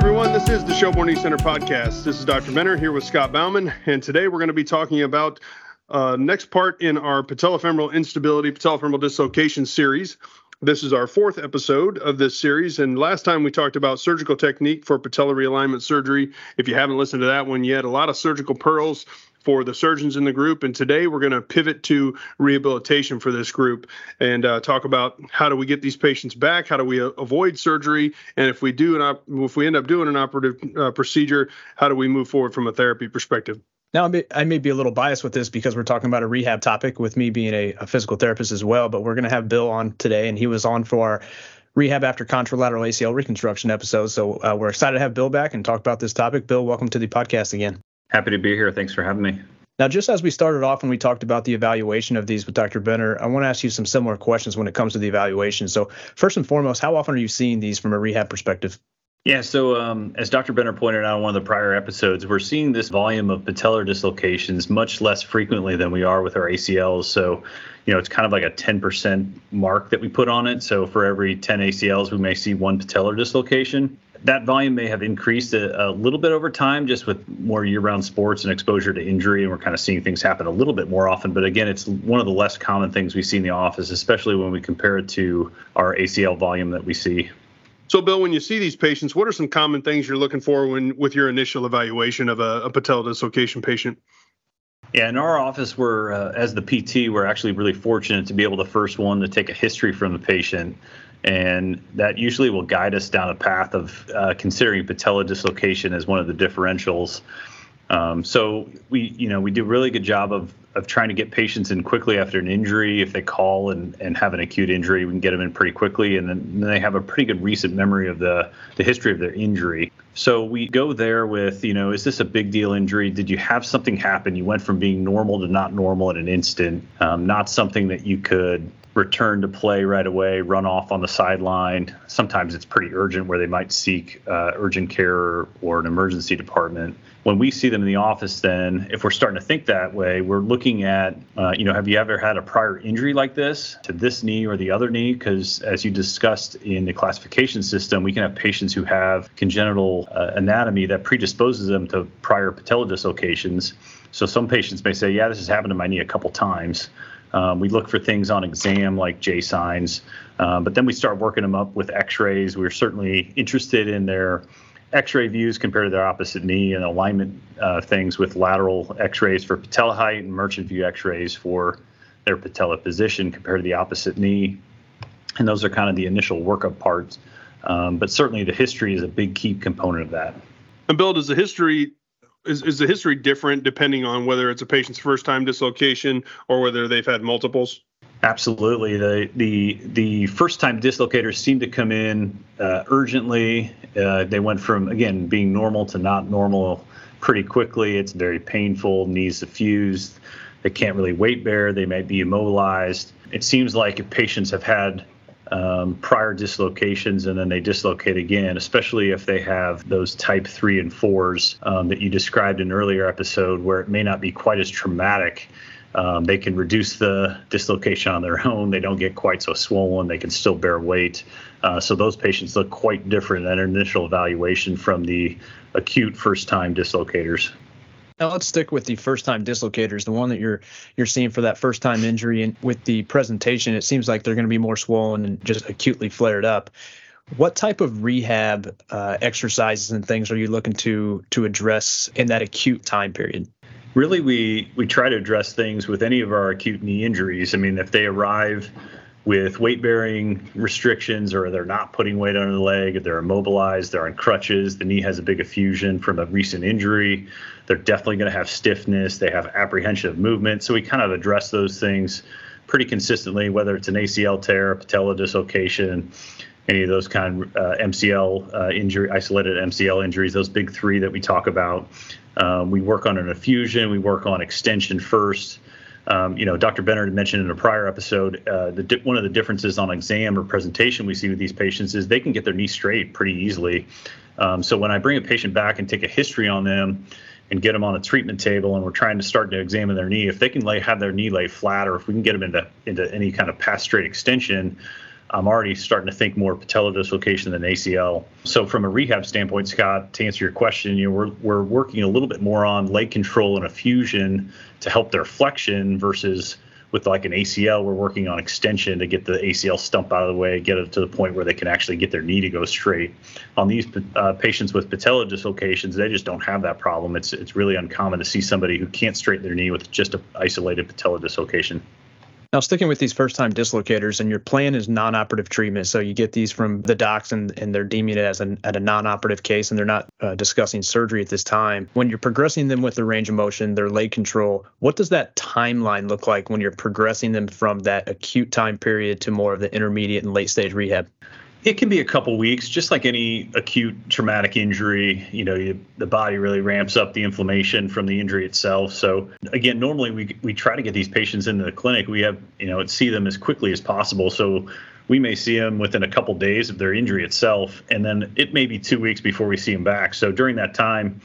everyone. This is the Shelbourne Knee Center podcast. This is Dr. Benner here with Scott Bauman, and today we're going to be talking about uh, next part in our patellofemoral instability, patellofemoral dislocation series. This is our fourth episode of this series, and last time we talked about surgical technique for patella realignment surgery. If you haven't listened to that one yet, a lot of surgical pearls for the surgeons in the group. And today we're going to pivot to rehabilitation for this group and uh, talk about how do we get these patients back? How do we uh, avoid surgery? And if we do an op- if we end up doing an operative uh, procedure, how do we move forward from a therapy perspective? Now, I may, I may, be a little biased with this because we're talking about a rehab topic with me being a, a physical therapist as well, but we're going to have Bill on today, and he was on for our rehab after contralateral ACL reconstruction episode. So uh, we're excited to have Bill back and talk about this topic. Bill, welcome to the podcast again. Happy to be here. Thanks for having me. Now, just as we started off when we talked about the evaluation of these with Dr. Benner, I want to ask you some similar questions when it comes to the evaluation. So, first and foremost, how often are you seeing these from a rehab perspective? Yeah, so um, as Dr. Benner pointed out in one of the prior episodes, we're seeing this volume of patellar dislocations much less frequently than we are with our ACLs. So, you know, it's kind of like a 10% mark that we put on it. So, for every 10 ACLs, we may see one patellar dislocation that volume may have increased a, a, little bit over time just with more year-round sports and exposure to injury and we're kind of seeing things happen a little bit more often. But again it's one of the less common things we see in the office especially when we compare it to our acl volume that we see. So bill when you see these patients what are some common things you're looking for when with your initial evaluation of a, a patella dislocation patient yeah, in our office, we're uh, as the PT, we're actually really fortunate to be able to first one to take a history from the patient and that usually will guide us down a path of uh, considering patella dislocation as one of the differentials. Um, so we, you know, we do a really good job of of trying to get patients in quickly after an injury. If they call and, and have an acute injury, we can get them in pretty quickly, and then, they have a pretty good recent memory of the the history of their injury. So we go there with, you know, is this a big deal injury? Did you have something happen? You went from being normal to not normal in an instant, um, not something that you could return to play right away, run off on the sideline. Sometimes it's pretty urgent where they might seek uh, urgent care or an emergency department. When we see them in the office, then if we're starting to think that way, we're looking at, uh, you know, have you ever had a prior injury like this to this knee or the other knee? Because as you discussed in the classification system, we can have patients who have congenital uh, anatomy that predisposes them to prior patella dislocations. So some patients may say, yeah, this has happened to my knee a couple times. Um, we look for things on exam like J signs, uh, but then we start working them up with X-rays. We're certainly interested in their X-ray views compared to their opposite knee and alignment uh, things with lateral X-rays for patella height and merchant view X-rays for their patella position compared to the opposite knee. And those are kind of the initial workup parts. Um, but certainly the history is a big key component of that. And Bill, does the history is, is the history different depending on whether it's a patient's first time dislocation or whether they've had multiples? Absolutely. The the the first time dislocators seem to come in uh, urgently. Uh, they went from again being normal to not normal pretty quickly. It's very painful. Knees suffused. They can't really weight bear. They might be immobilized. It seems like if patients have had um, prior dislocations and then they dislocate again, especially if they have those type three and fours um, that you described in an earlier episode, where it may not be quite as traumatic. Um, they can reduce the dislocation on their own. They don't get quite so swollen. They can still bear weight. Uh, so those patients look quite different than initial evaluation from the acute first time dislocators. Now let's stick with the first time dislocators, the one that you're you're seeing for that first time injury. And with the presentation, it seems like they're going to be more swollen and just acutely flared up. What type of rehab uh, exercises and things are you looking to to address in that acute time period? Really, we we try to address things with any of our acute knee injuries. I mean, if they arrive with weight bearing restrictions or they're not putting weight under the leg, if they're immobilized, they're on crutches, the knee has a big effusion from a recent injury, they're definitely going to have stiffness, they have apprehension of movement. So we kind of address those things pretty consistently, whether it's an ACL tear, a patella dislocation, any of those kind of uh, MCL uh, injury, isolated MCL injuries, those big three that we talk about. Um, we work on an effusion, we work on extension first. Um, you know, Dr. Benner mentioned in a prior episode, uh, the one of the differences on exam or presentation we see with these patients is they can get their knee straight pretty easily. Um, so when I bring a patient back and take a history on them and get them on a treatment table, and we're trying to start to examine their knee, if they can lay have their knee lay flat, or if we can get them into into any kind of past straight extension, I'm already starting to think more patellar dislocation than ACL. So from a rehab standpoint, Scott, to answer your question, you know, we're we're working a little bit more on leg control and effusion to help their flexion versus with like an ACL, we're working on extension to get the ACL stump out of the way, get it to the point where they can actually get their knee to go straight. On these uh, patients with patella dislocations, they just don't have that problem. It's it's really uncommon to see somebody who can't straighten their knee with just an isolated patella dislocation. Now, sticking with these first time dislocators, and your plan is non operative treatment. So you get these from the docs and, and they're deeming it as an, at a non operative case and they're not uh, discussing surgery at this time. When you're progressing them with the range of motion, their leg control, what does that timeline look like when you're progressing them from that acute time period to more of the intermediate and late stage rehab? It can be a couple weeks, just like any acute traumatic injury. You know, you, the body really ramps up the inflammation from the injury itself. So again, normally we we try to get these patients into the clinic. We have you know see them as quickly as possible. So we may see them within a couple days of their injury itself, and then it may be two weeks before we see them back. So during that time,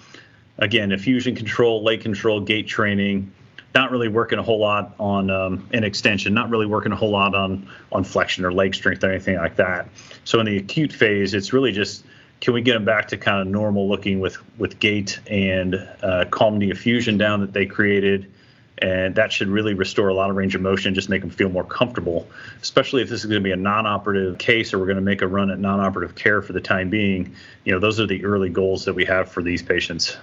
again, effusion control, leg control, gait training, not really working a whole lot on um, an extension, not really working a whole lot on on flexion or leg strength or anything like that. So in the acute phase, it's really just can we get them back to kind of normal looking with with gait and uh, calm the effusion down that they created, and that should really restore a lot of range of motion, just make them feel more comfortable. Especially if this is going to be a non-operative case, or we're going to make a run at non-operative care for the time being. You know, those are the early goals that we have for these patients.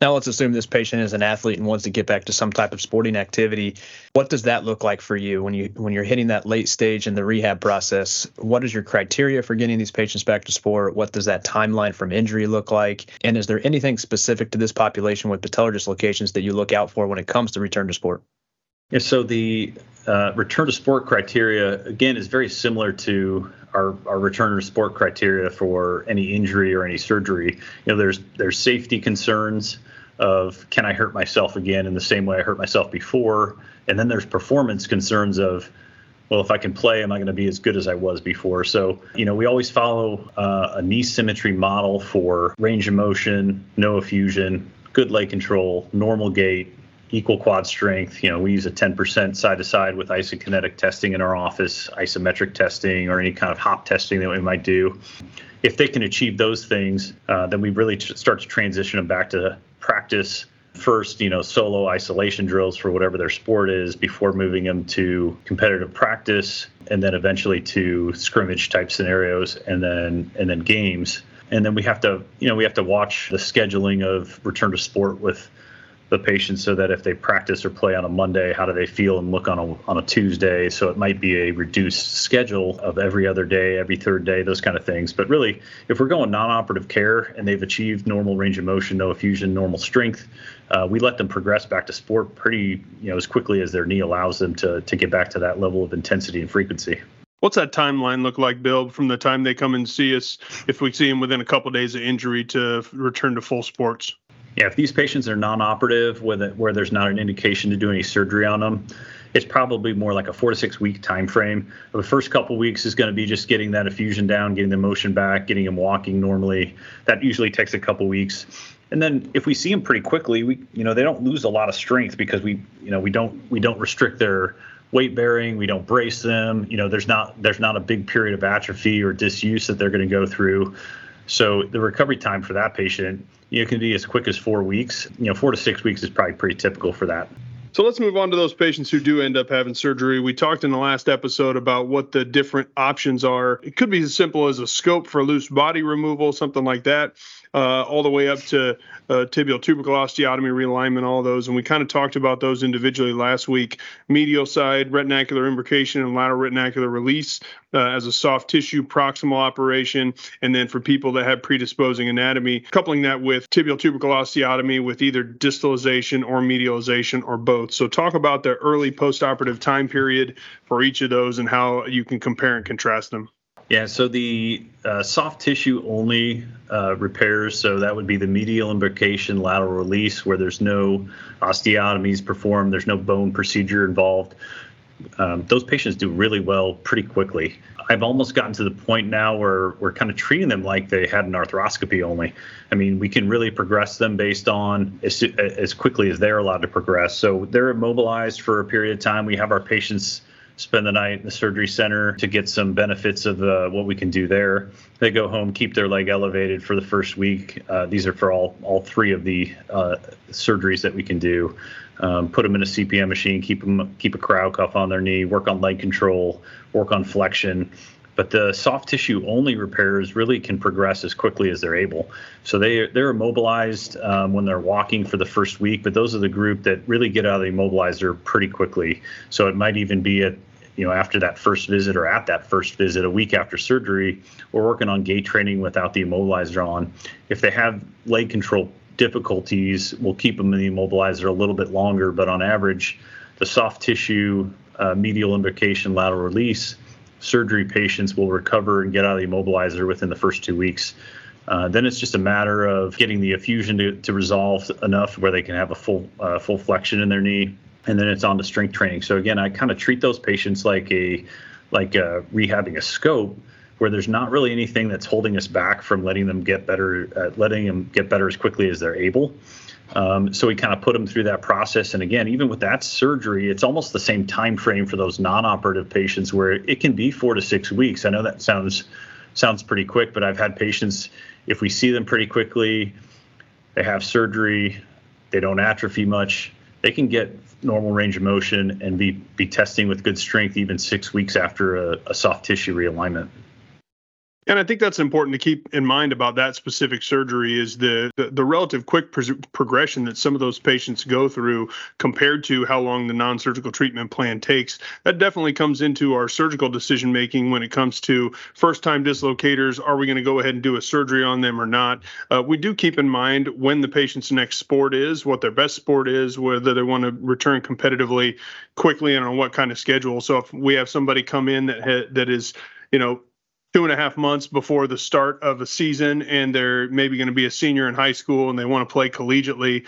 Now let's assume this patient is an athlete and wants to get back to some type of sporting activity. What does that look like for you when you when you're hitting that late stage in the rehab process? What is your criteria for getting these patients back to sport? What does that timeline from injury look like? And is there anything specific to this population with patellar dislocations that you look out for when it comes to return to sport? Yeah, so the uh, return to sport criteria again is very similar to our, our return to sport criteria for any injury or any surgery. You know, there's there's safety concerns of can I hurt myself again in the same way I hurt myself before? And then there's performance concerns of, well, if I can play, am I going to be as good as I was before? So, you know, we always follow uh, a knee symmetry model for range of motion, no effusion, good leg control, normal gait, equal quad strength. You know, we use a 10% side to side with isokinetic testing in our office, isometric testing, or any kind of hop testing that we might do. If they can achieve those things, uh, then we really start to transition them back to practice first, you know, solo isolation drills for whatever their sport is before moving them to competitive practice and then eventually to scrimmage type scenarios and then and then games. And then we have to, you know, we have to watch the scheduling of return to sport with the patients so that if they practice or play on a Monday, how do they feel and look on a on a Tuesday? So it might be a reduced schedule of every other day, every third day, those kind of things. But really, if we're going non-operative care and they've achieved normal range of motion, no effusion, normal strength, uh, we let them progress back to sport pretty, you know, as quickly as their knee allows them to to get back to that level of intensity and frequency. What's that timeline look like, Bill, from the time they come and see us, if we see them within a couple of days of injury to return to full sports? Yeah, if these patients are non-operative, where, where there's not an indication to do any surgery on them, it's probably more like a four to six week time frame. The first couple weeks is going to be just getting that effusion down, getting the motion back, getting them walking normally. That usually takes a couple weeks. And then if we see them pretty quickly, we you know they don't lose a lot of strength because we you know we don't we don't restrict their weight bearing, we don't brace them. You know there's not there's not a big period of atrophy or disuse that they're going to go through. So the recovery time for that patient you know, can be as quick as four weeks. You know, four to six weeks is probably pretty typical for that. So let's move on to those patients who do end up having surgery. We talked in the last episode about what the different options are. It could be as simple as a scope for loose body removal, something like that uh, all the way up to uh, tibial tubercle osteotomy, realignment, all those. And we kind of talked about those individually last week. Medial side, retinacular imbrication and lateral retinacular release uh, as a soft tissue proximal operation. And then for people that have predisposing anatomy, coupling that with tibial tubercle osteotomy with either distalization or medialization or both. So talk about the early postoperative time period for each of those and how you can compare and contrast them. Yeah, so the uh, soft tissue only uh, repairs, so that would be the medial imbrication, lateral release, where there's no osteotomies performed, there's no bone procedure involved. Um, those patients do really well pretty quickly. I've almost gotten to the point now where we're kind of treating them like they had an arthroscopy only. I mean, we can really progress them based on as, as quickly as they're allowed to progress. So they're immobilized for a period of time. We have our patients spend the night in the surgery center to get some benefits of uh, what we can do there. They go home, keep their leg elevated for the first week. Uh, these are for all all three of the uh, surgeries that we can do. Um, put them in a CPM machine, keep them keep a cryo cuff on their knee, work on leg control, work on flexion. But the soft tissue only repairs really can progress as quickly as they're able. So they they're immobilized um, when they're walking for the first week, but those are the group that really get out of the immobilizer pretty quickly. So it might even be at you know after that first visit or at that first visit a week after surgery we're working on gait training without the immobilizer on if they have leg control difficulties we'll keep them in the immobilizer a little bit longer but on average the soft tissue uh, medial imbrication lateral release surgery patients will recover and get out of the immobilizer within the first two weeks uh, then it's just a matter of getting the effusion to, to resolve enough where they can have a full uh, full flexion in their knee and then it's on to strength training. So again, I kind of treat those patients like a like a, rehabbing a scope where there's not really anything that's holding us back from letting them get better, uh, letting them get better as quickly as they're able. Um, so we kind of put them through that process. And again, even with that surgery, it's almost the same time frame for those non-operative patients where it can be four to six weeks. I know that sounds sounds pretty quick, but I've had patients if we see them pretty quickly, they have surgery, they don't atrophy much, they can get normal range of motion and be be testing with good strength even six weeks after a, a soft tissue realignment. And I think that's important to keep in mind about that specific surgery is the the, the relative quick progression that some of those patients go through compared to how long the non-surgical treatment plan takes. That definitely comes into our surgical decision making when it comes to first-time dislocators. Are we going to go ahead and do a surgery on them or not? Uh, we do keep in mind when the patient's next sport is, what their best sport is, whether they want to return competitively quickly, and on what kind of schedule. So if we have somebody come in that ha- that is you know two and a half months before the start of a season and they're maybe going to be a senior in high school and they want to play collegiately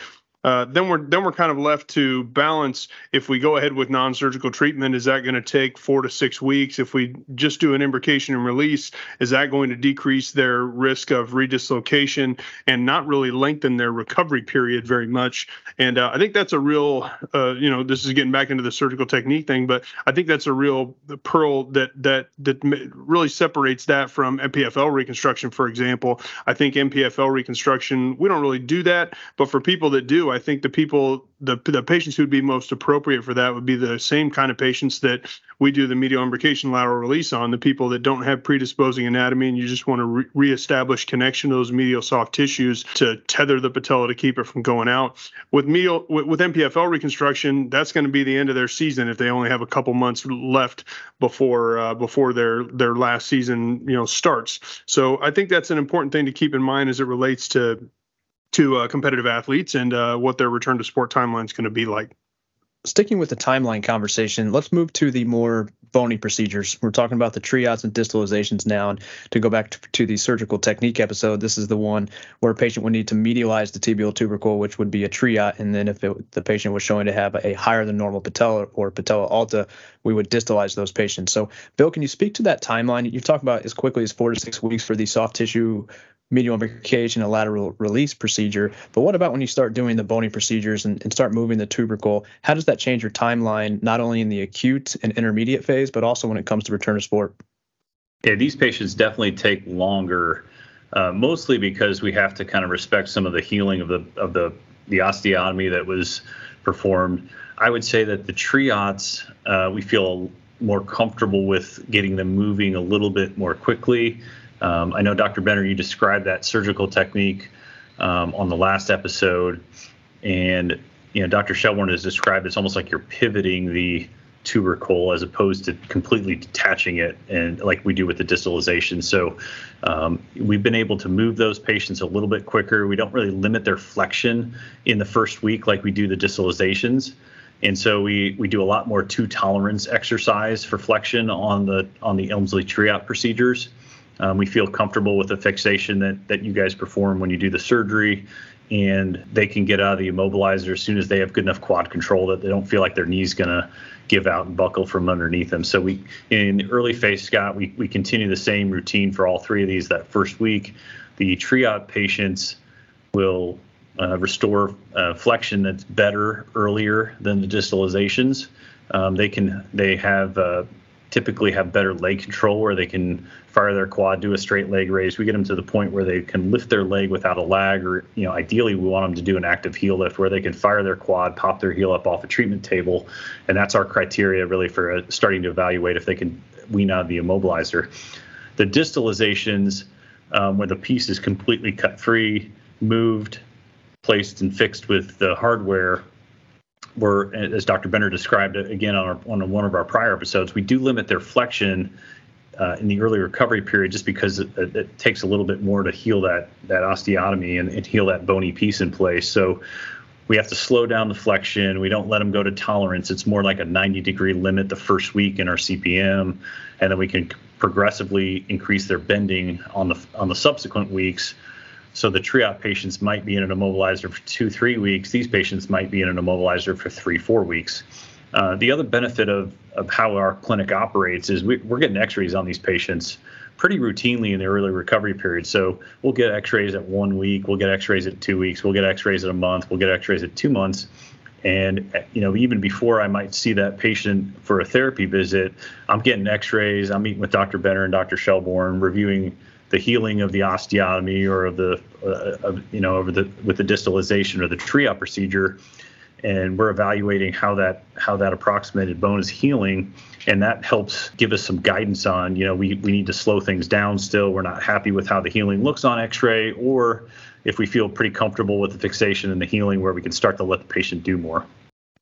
uh, then we're then we're kind of left to balance. If we go ahead with non-surgical treatment, is that going to take four to six weeks? If we just do an imbrication and release, is that going to decrease their risk of redislocation and not really lengthen their recovery period very much? And uh, I think that's a real, uh, you know, this is getting back into the surgical technique thing, but I think that's a real pearl that that that really separates that from MPFL reconstruction, for example. I think MPFL reconstruction, we don't really do that, but for people that do, I think the people the the patients who'd be most appropriate for that would be the same kind of patients that we do the medial imbrication lateral release on the people that don't have predisposing anatomy and you just want to re- reestablish connection to those medial soft tissues to tether the patella to keep it from going out. With medial with, with mpfl reconstruction that's going to be the end of their season if they only have a couple months left before uh, before their their last season you know starts. So i think that's an important thing to keep in mind as it relates to to uh, competitive athletes and uh, what their return to sport timeline is going to be like. Sticking with the timeline conversation, let's move to the more bony procedures. We're talking about the Trillats and distalizations now. And to go back to, to, the surgical technique episode, this is the one where a patient would need to medialize the tibial tubercle, which would be a Trillat. And then if it, the patient was showing to have a higher than normal patella or patella alta, we would distalize those patients. So, Bill, can you speak to that timeline? You've talked about as quickly as four to six weeks for the soft tissue medial imbrication and lateral release procedure. But what about when you start doing the bony procedures and, and, start moving the tubercle? How does that change your timeline, not only in the acute and intermediate phase, but also when it comes to return to sport? Yeah, these patients definitely take longer, uh, mostly because we have to kind of respect some of the healing of the of the the osteotomy that was performed. I would say that the Trillats uh, we feel more comfortable with getting them moving a little bit more quickly. Um, I know, Dr. Benner, you described that surgical technique um, on the last episode, and you know, Dr. Shelbourne has described it's almost like you're pivoting the tubercle as opposed to completely detaching it, and like we do with the distalization. So um, we've been able to move those patients a little bit quicker. We don't really limit their flexion in the first week like we do the distalizations. And so we, we do a lot more two tolerance exercise for flexion on the on the Elmslie-Trillat procedures. Um, we feel comfortable with the fixation that, that you guys perform when you do the surgery, and they can get out of the immobilizer as soon as they have good enough quad control that they don't feel like their knee's going to give out and buckle from underneath them. So we, in the early phase, Scott, we, we continue the same routine for all three of these that first week. The Trillat patients will uh, restore uh, flexion that's better earlier than the distalizations. Um, they can they have uh, typically have better leg control where they can fire their quad, do a straight leg raise. We get them to the point where they can lift their leg without a lag, or you know, ideally we want them to do an active heel lift where they can fire their quad, pop their heel up off a treatment table, and that's our criteria really for uh, starting to evaluate if they can wean out the immobilizer. The distalizations, um, where the piece is completely cut free, moved, placed, and fixed with the hardware we're, as Dr. Benner described again on, our, on one of our prior episodes, we do limit their flexion uh, in the early recovery period just because it, it, takes a little bit more to heal that that osteotomy and, and, heal that bony piece in place. So we have to slow down the flexion. We don't let them go to tolerance. It's more like a 90 degree limit the first week in our CPM, and then we can progressively increase their bending on the on the subsequent weeks so the Trillat patients might be in an immobilizer for two, three weeks. These patients might be in an immobilizer for three, four weeks. Uh, the other benefit of, of how our clinic operates is we, we're getting x-rays on these patients pretty routinely in the early recovery period. So we'll get x-rays at one week, we'll get x-rays at two weeks, we'll get x-rays at a month, we'll get x-rays at two months. And you know, even before I might see that patient for a therapy visit, I'm getting x-rays, I'm meeting with Dr. Benner and Dr. Shelbourne, reviewing the healing of the osteotomy or of the uh, of, you know over the with the distalization or the Trillat procedure. And we're evaluating how that how that approximated bone is healing. And that helps give us some guidance on you know we, we need to slow things down still. We're not happy with how the healing looks on x-ray. Or if we feel pretty comfortable with the fixation and the healing where we can start to let the patient do more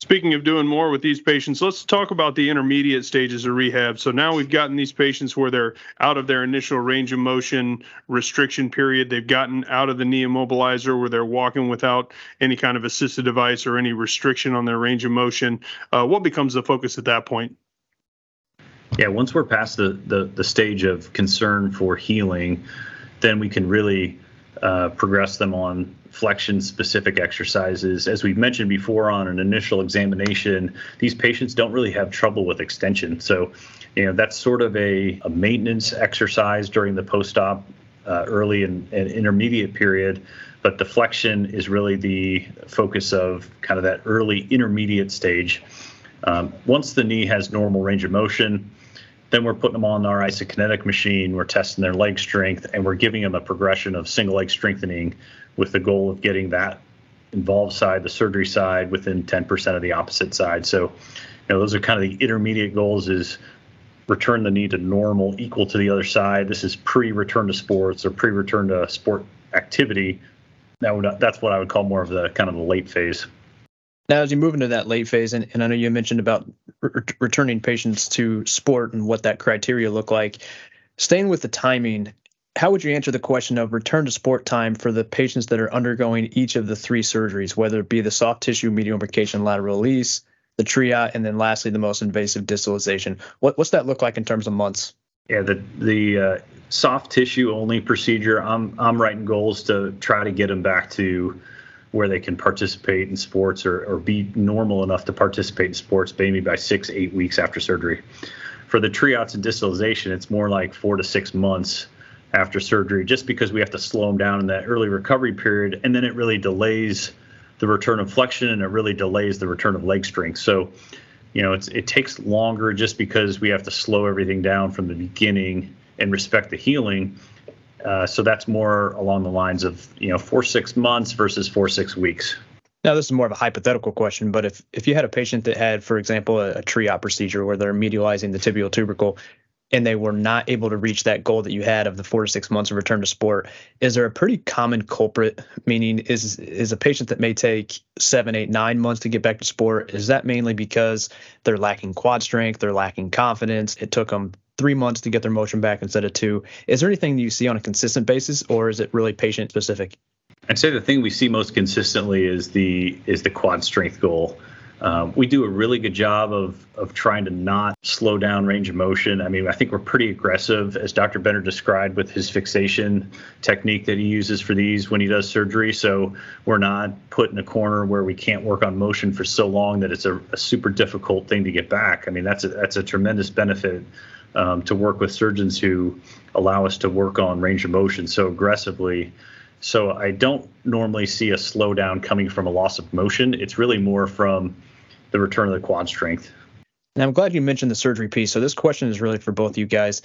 Speaking of doing more with these patients, let's talk about the intermediate stages of rehab. So now we've gotten these patients where they're out of their initial range of motion restriction period. They've gotten out of the knee immobilizer where they're walking without any kind of assisted device or any restriction on their range of motion. Uh, what becomes the focus at that point? Yeah, once we're past the, the, the stage of concern for healing, then we can really uh, progress them on flexion specific exercises. As we've mentioned before on an initial examination, these patients don't really have trouble with extension. So, you know, that's sort of a, a maintenance exercise during the post op uh, early and, and intermediate period. But the flexion is really the focus of kind of that early intermediate stage. Um, once the knee has normal range of motion, then we're putting them on our isokinetic machine. We're testing their leg strength, and we're giving them a progression of single leg strengthening with the goal of getting that involved side, the surgery side, within 10% of the opposite side. So, you know, those are kind of the intermediate goals: is return the knee to normal, equal to the other side. This is pre-return to sports or pre-return to sport activity. Would that's what I would call more of the kind of the late phase. Now, as you move into that late phase, and, and I know you mentioned about re- returning patients to sport and what that criteria look like, staying with the timing, how would you answer the question of return to sport time for the patients that are undergoing each of the three surgeries, whether it be the soft tissue medial imbrication lateral release, the Trillat, and then lastly the most invasive distalization? What, what's that look like in terms of months? Yeah, the the uh, soft tissue only procedure. I'm I'm writing goals to try to get them back to where they can participate in sports or, or be normal enough to participate in sports maybe by six, eight weeks after surgery. For the Trillats and distalization, it's more like four to six months after surgery, just because we have to slow them down in that early recovery period. And then it really delays the return of flexion and it really delays the return of leg strength. So, you know, it's, it takes longer just because we have to slow everything down from the beginning and respect the healing uh, so that's more along the lines of you know four six months versus four six weeks. Now this is more of a hypothetical question, but if if you had a patient that had, for example, a, a Trillat procedure where they're medializing the tibial tubercle, and they were not able to reach that goal that you had of the four to six months of return to sport, is there a pretty common culprit? Meaning, is is a patient that may take seven, eight, nine months to get back to sport? Is that mainly because they're lacking quad strength, they're lacking confidence? It took them three months to get their motion back instead of two. Is there anything you see on a consistent basis, or is it really patient specific? I'd say the thing we see most consistently is the is the quad strength goal. Um, we do a really good job of of trying to not slow down range of motion. I mean, I think we're pretty aggressive, as Dr. Benner described, with his fixation technique that he uses for these when he does surgery. So we're not put in a corner where we can't work on motion for so long that it's a, a super difficult thing to get back. I mean, that's a, that's a tremendous benefit um, to work with surgeons who allow us to work on range of motion so aggressively. So I don't normally see a slowdown coming from a loss of motion. It's really more from the return of the quad strength. Now, I'm glad you mentioned the surgery piece. So this question is really for both of you guys.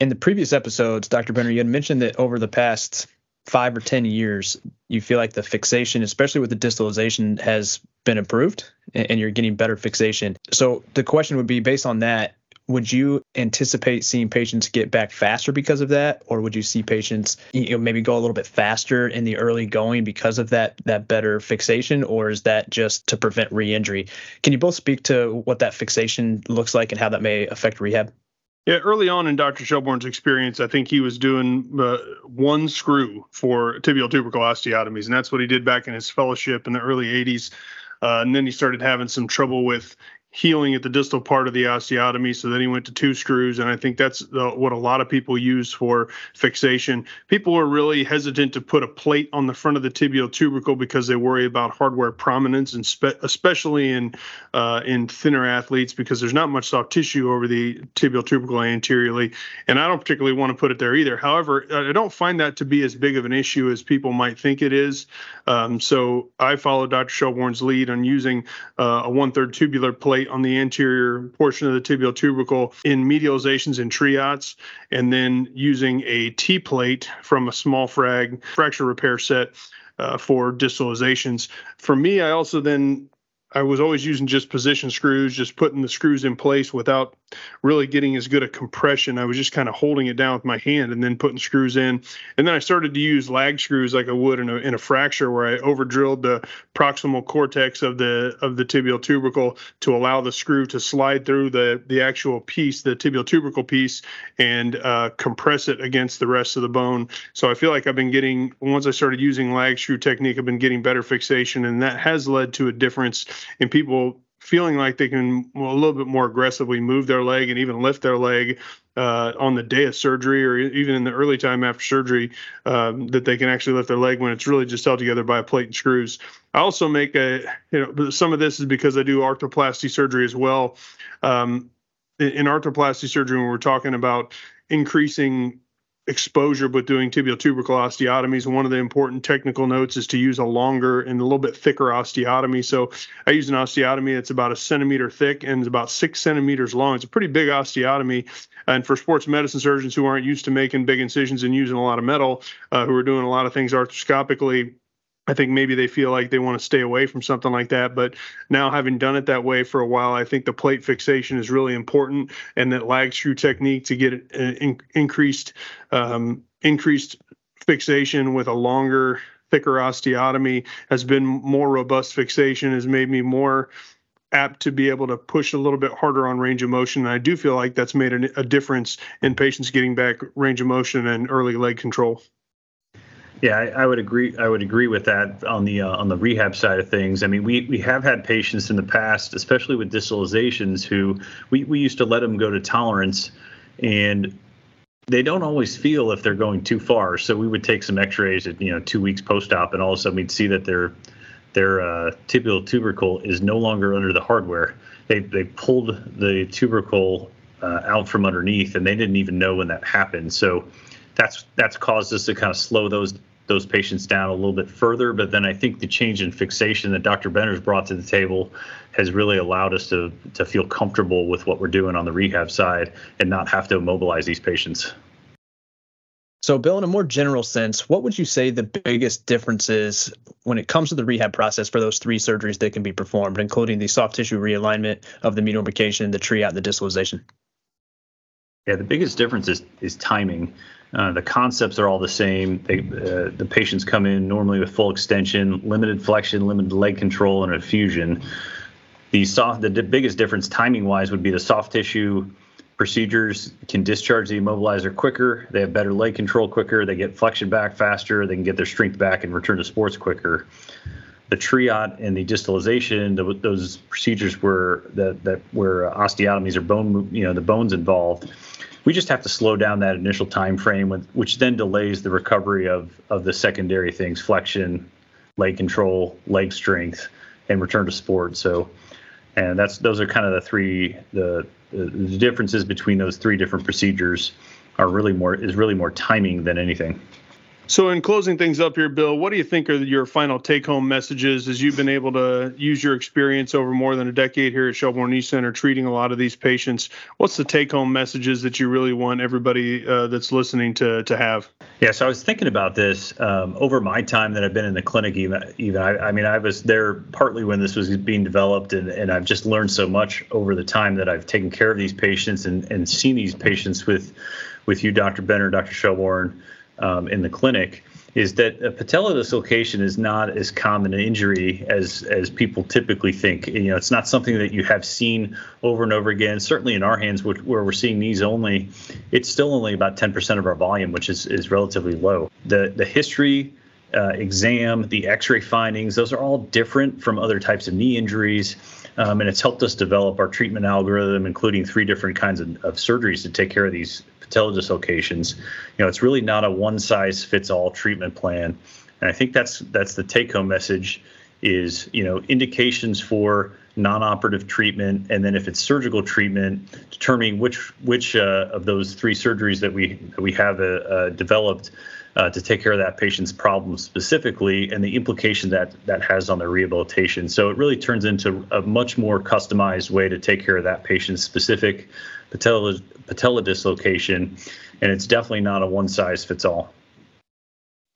In the previous episodes, Dr. Benner, you had mentioned that over the past five or 10 years, you feel like the fixation, especially with the distalization, has been improved and you're getting better fixation. So the question would be based on that, would you anticipate seeing patients get back faster because of that or would you see patients you know maybe go a little bit faster in the early going because of that that better fixation or is that just to prevent re-injury can you both speak to what that fixation looks like and how that may affect rehab yeah, early on in Dr. Shelbourne's experience, I think he was doing uh, one screw for tibial tubercle osteotomies, and that's what he did back in his fellowship in the early 80s. Uh, and then he started having some trouble with healing at the distal part of the osteotomy. So then he went to two screws, and I think that's the, what a lot of people use for fixation. People are really hesitant to put a plate on the front of the tibial tubercle because they worry about hardware prominence, and spe- especially in uh, in thinner athletes because there's not much soft tissue over the tibial tubercle anteriorly, and I don't particularly want to put it there either. However, I don't find that to be as big of an issue as people might think it is. Um, so I follow Dr. Shelbourne's lead on using uh, a one-third tubular plate plate on the anterior portion of the tibial tubercle in medializations and Trillats, and then using a T plate from a small frag fracture repair set uh, for distalizations. For me, I also then I was always using just position screws, just putting the screws in place without really getting as good a compression. I was just kind of holding it down with my hand and then putting screws in. And then I started to use lag screws like I would in a, in a fracture where I over drilled the proximal cortex of the of the tibial tubercle to allow the screw to slide through the the actual piece, the tibial tubercle piece, and uh, compress it against the rest of the bone. So I feel like I've been getting once I started using lag screw technique, I've been getting better fixation, and that has led to a difference and people feeling like they can well, a little bit more aggressively move their leg and even lift their leg uh, on the day of surgery or even in the early time after surgery um, that they can actually lift their leg when it's really just held together by a plate and screws. I also make a you know some of this is because I do arthroplasty surgery as well. Um, in arthroplasty surgery, when we're talking about increasing exposure but doing tibial tubercle osteotomies. One of the important technical notes is to use a longer and a little bit thicker osteotomy. So I use an osteotomy that's about a centimeter thick and is about six centimeters long. It's a pretty big osteotomy. And for sports medicine surgeons who aren't used to making big incisions and using a lot of metal, uh, who are doing a lot of things arthroscopically, I think maybe they feel like they want to stay away from something like that. But now, having done it that way for a while, I think the plate fixation is really important, and that lag screw technique to get uh, in, increased um, increased fixation with a longer, thicker osteotomy has been more robust fixation. Has made me more apt to be able to push a little bit harder on range of motion. And I do feel like that's made a, a difference in patients getting back range of motion and early leg control. Yeah, I, I, would agree. I would agree with that on the uh, on the rehab side of things. I mean, we we have had patients in the past, especially with distalizations, who we we used to let them go to tolerance, and they don't always feel if they're going too far. So we would take some X-rays at you know two weeks post-op, and all of a sudden we'd see that their their uh, tibial tubercle is no longer under the hardware. They they pulled the tubercle uh, out from underneath, and they didn't even know when that happened. So that's that's caused us to kind of slow those those patients down a little bit further. But then I think the change in fixation that Dr. Benner's brought to the table has really allowed us to to feel comfortable with what we're doing on the rehab side and not have to immobilize these patients. So, Bill, in a more general sense, what would you say the biggest difference is when it comes to the rehab process for those three surgeries that can be performed, including the soft tissue realignment of the medial the Trillat, the distalization? Yeah, the biggest difference is is timing. Uh, the concepts are all the same. They, uh, the patients come in normally with full extension, limited flexion, limited leg control, and effusion. The soft, the biggest difference timing wise would be the soft tissue procedures can discharge the immobilizer quicker. They have better leg control quicker. They get flexion back faster. They can get their strength back and return to sports quicker. The Trillat and the distalization, the, those procedures were that that where osteotomies or bone, you know, the bones involved we just have to slow down that initial time frame, which then delays the recovery of of the secondary things: flexion, leg control, leg strength, and return to sport. So, and that's those are kind of the three the the differences between those three different procedures are really more is really more timing than anything. So, in closing things up here, Bill, what do you think are your final take home messages as you've been able to use your experience over more than a decade here at Shelbourne Knee Center treating a lot of these patients? What's the take home messages that you really want everybody uh, that's listening to, to have? Yeah, so I was thinking about this um, over my time that I've been in the clinic, even. even I, I, mean, I was there partly when this was being developed, and, and I've just learned so much over the time that I've taken care of these patients and, and seen these patients with, with you, Dr. Benner, Dr. Shelbourne um, in the clinic is that a patella dislocation is not as common an injury as as people typically think. You know, it's not something that you have seen over and over again. Certainly in our hands, where we're seeing knees only, it's still only about 10% of our volume, which is is relatively low. The the history. Uh, exam, the X-ray findings, those are all different from other types of knee injuries, um, and it's helped us develop our treatment algorithm, including three different kinds of, of surgeries to take care of these patella dislocations. You know, it's really not a one size fits all treatment plan. And I think that's that's the take home message is, you know, indications for non-operative treatment and then if it's surgical treatment determining which which uh, of those three surgeries that we that we have uh, uh, developed uh, to take care of that patient's problem specifically and the implication that that has on their rehabilitation so it really turns into a much more customized way to take care of that patient's specific patella patella dislocation, and it's definitely not a one size fits all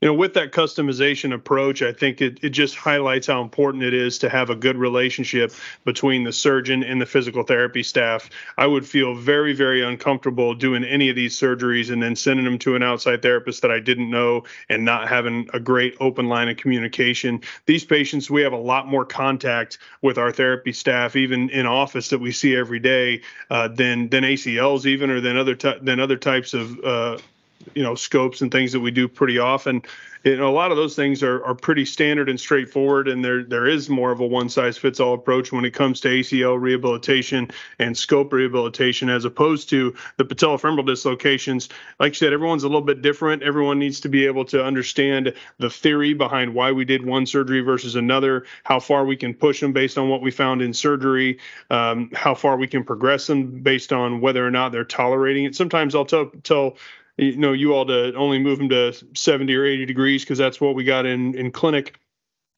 you know, with that customization approach, I think it, it just highlights how important it is to have a good relationship between the surgeon and the physical therapy staff. I would feel very, very uncomfortable doing any of these surgeries and then sending them to an outside therapist that I didn't know and not having a great open line of communication. These patients, we have a lot more contact with our therapy staff, even in office that we see every day, uh, than than ACLs even or than other than other types of uh, you know scopes and things that we do pretty often. You know a lot of those things are, are pretty standard and straightforward and there there is more of a one size fits all approach when it comes to ACL rehabilitation and scope rehabilitation as opposed to the patellofemoral dislocations. Like I said everyone's a little bit different. Everyone needs to be able to understand the theory behind why we did one surgery versus another how far we can push them based on what we found in surgery um, how far we can progress them based on whether or not they're tolerating it. Sometimes I'll tell tell you know you all to only move them to 70 or 80 degrees because that's what we got in in clinic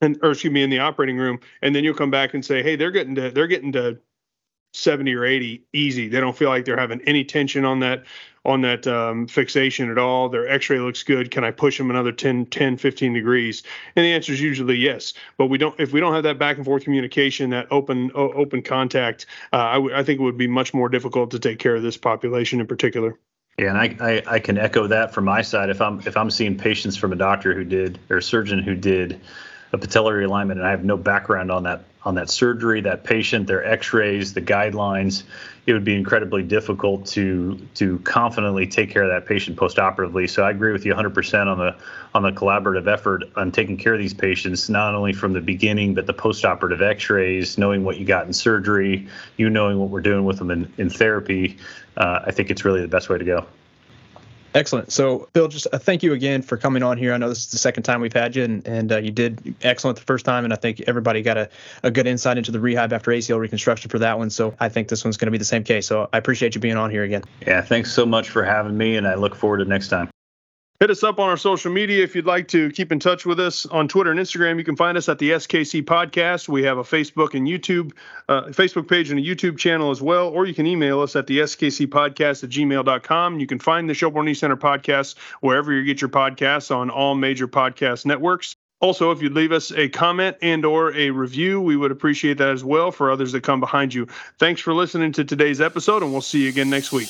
and or excuse me in the operating room. And then you'll come back and say hey they're getting to they're getting to 70 or 80 easy. They don't feel like they're having any tension on that on that um, fixation at all. Their x-ray looks good. Can i push them another 10 10 15 degrees? And the answer is usually yes. But we don't if we don't have that back and forth communication that open open contact uh, I, w- I think it would be much more difficult to take care of this population in particular yeah, and I, I, I, can echo that from my side. If I'm if I'm seeing patients from a doctor who did or a surgeon who did a patellar alignment, and I have no background on that on that surgery, that patient, their X-rays, the guidelines, it would be incredibly difficult to to confidently take care of that patient postoperatively. So I agree with you 100% on the on the collaborative effort on taking care of these patients, not only from the beginning, but the postoperative X-rays, knowing what you got in surgery, you knowing what we're doing with them in, in therapy. Uh, I think it's really the best way to go. Excellent. So, Bill, just uh, thank you again for coming on here. I know this is the second time we've had you, and, and uh, you did excellent the first time, and I think everybody got a, a good insight into the rehab after ACL reconstruction for that one. So, I think this one's going to be the same case. So, I appreciate you being on here again. Yeah, thanks so much for having me, and I look forward to next time. Hit us up on our social media if you'd like to keep in touch with us on Twitter and Instagram. You can find us at the SKC Podcast. We have a Facebook and YouTube, uh, Facebook page and a YouTube channel as well. Or you can email us at the SKC Podcast at gmail.com. You can find the Shelbourne Knee Center podcast wherever you get your podcasts on all major podcast networks. Also, if you'd leave us a comment and or a review, we would appreciate that as well for others that come behind you. Thanks for listening to today's episode, and we'll see you again next week.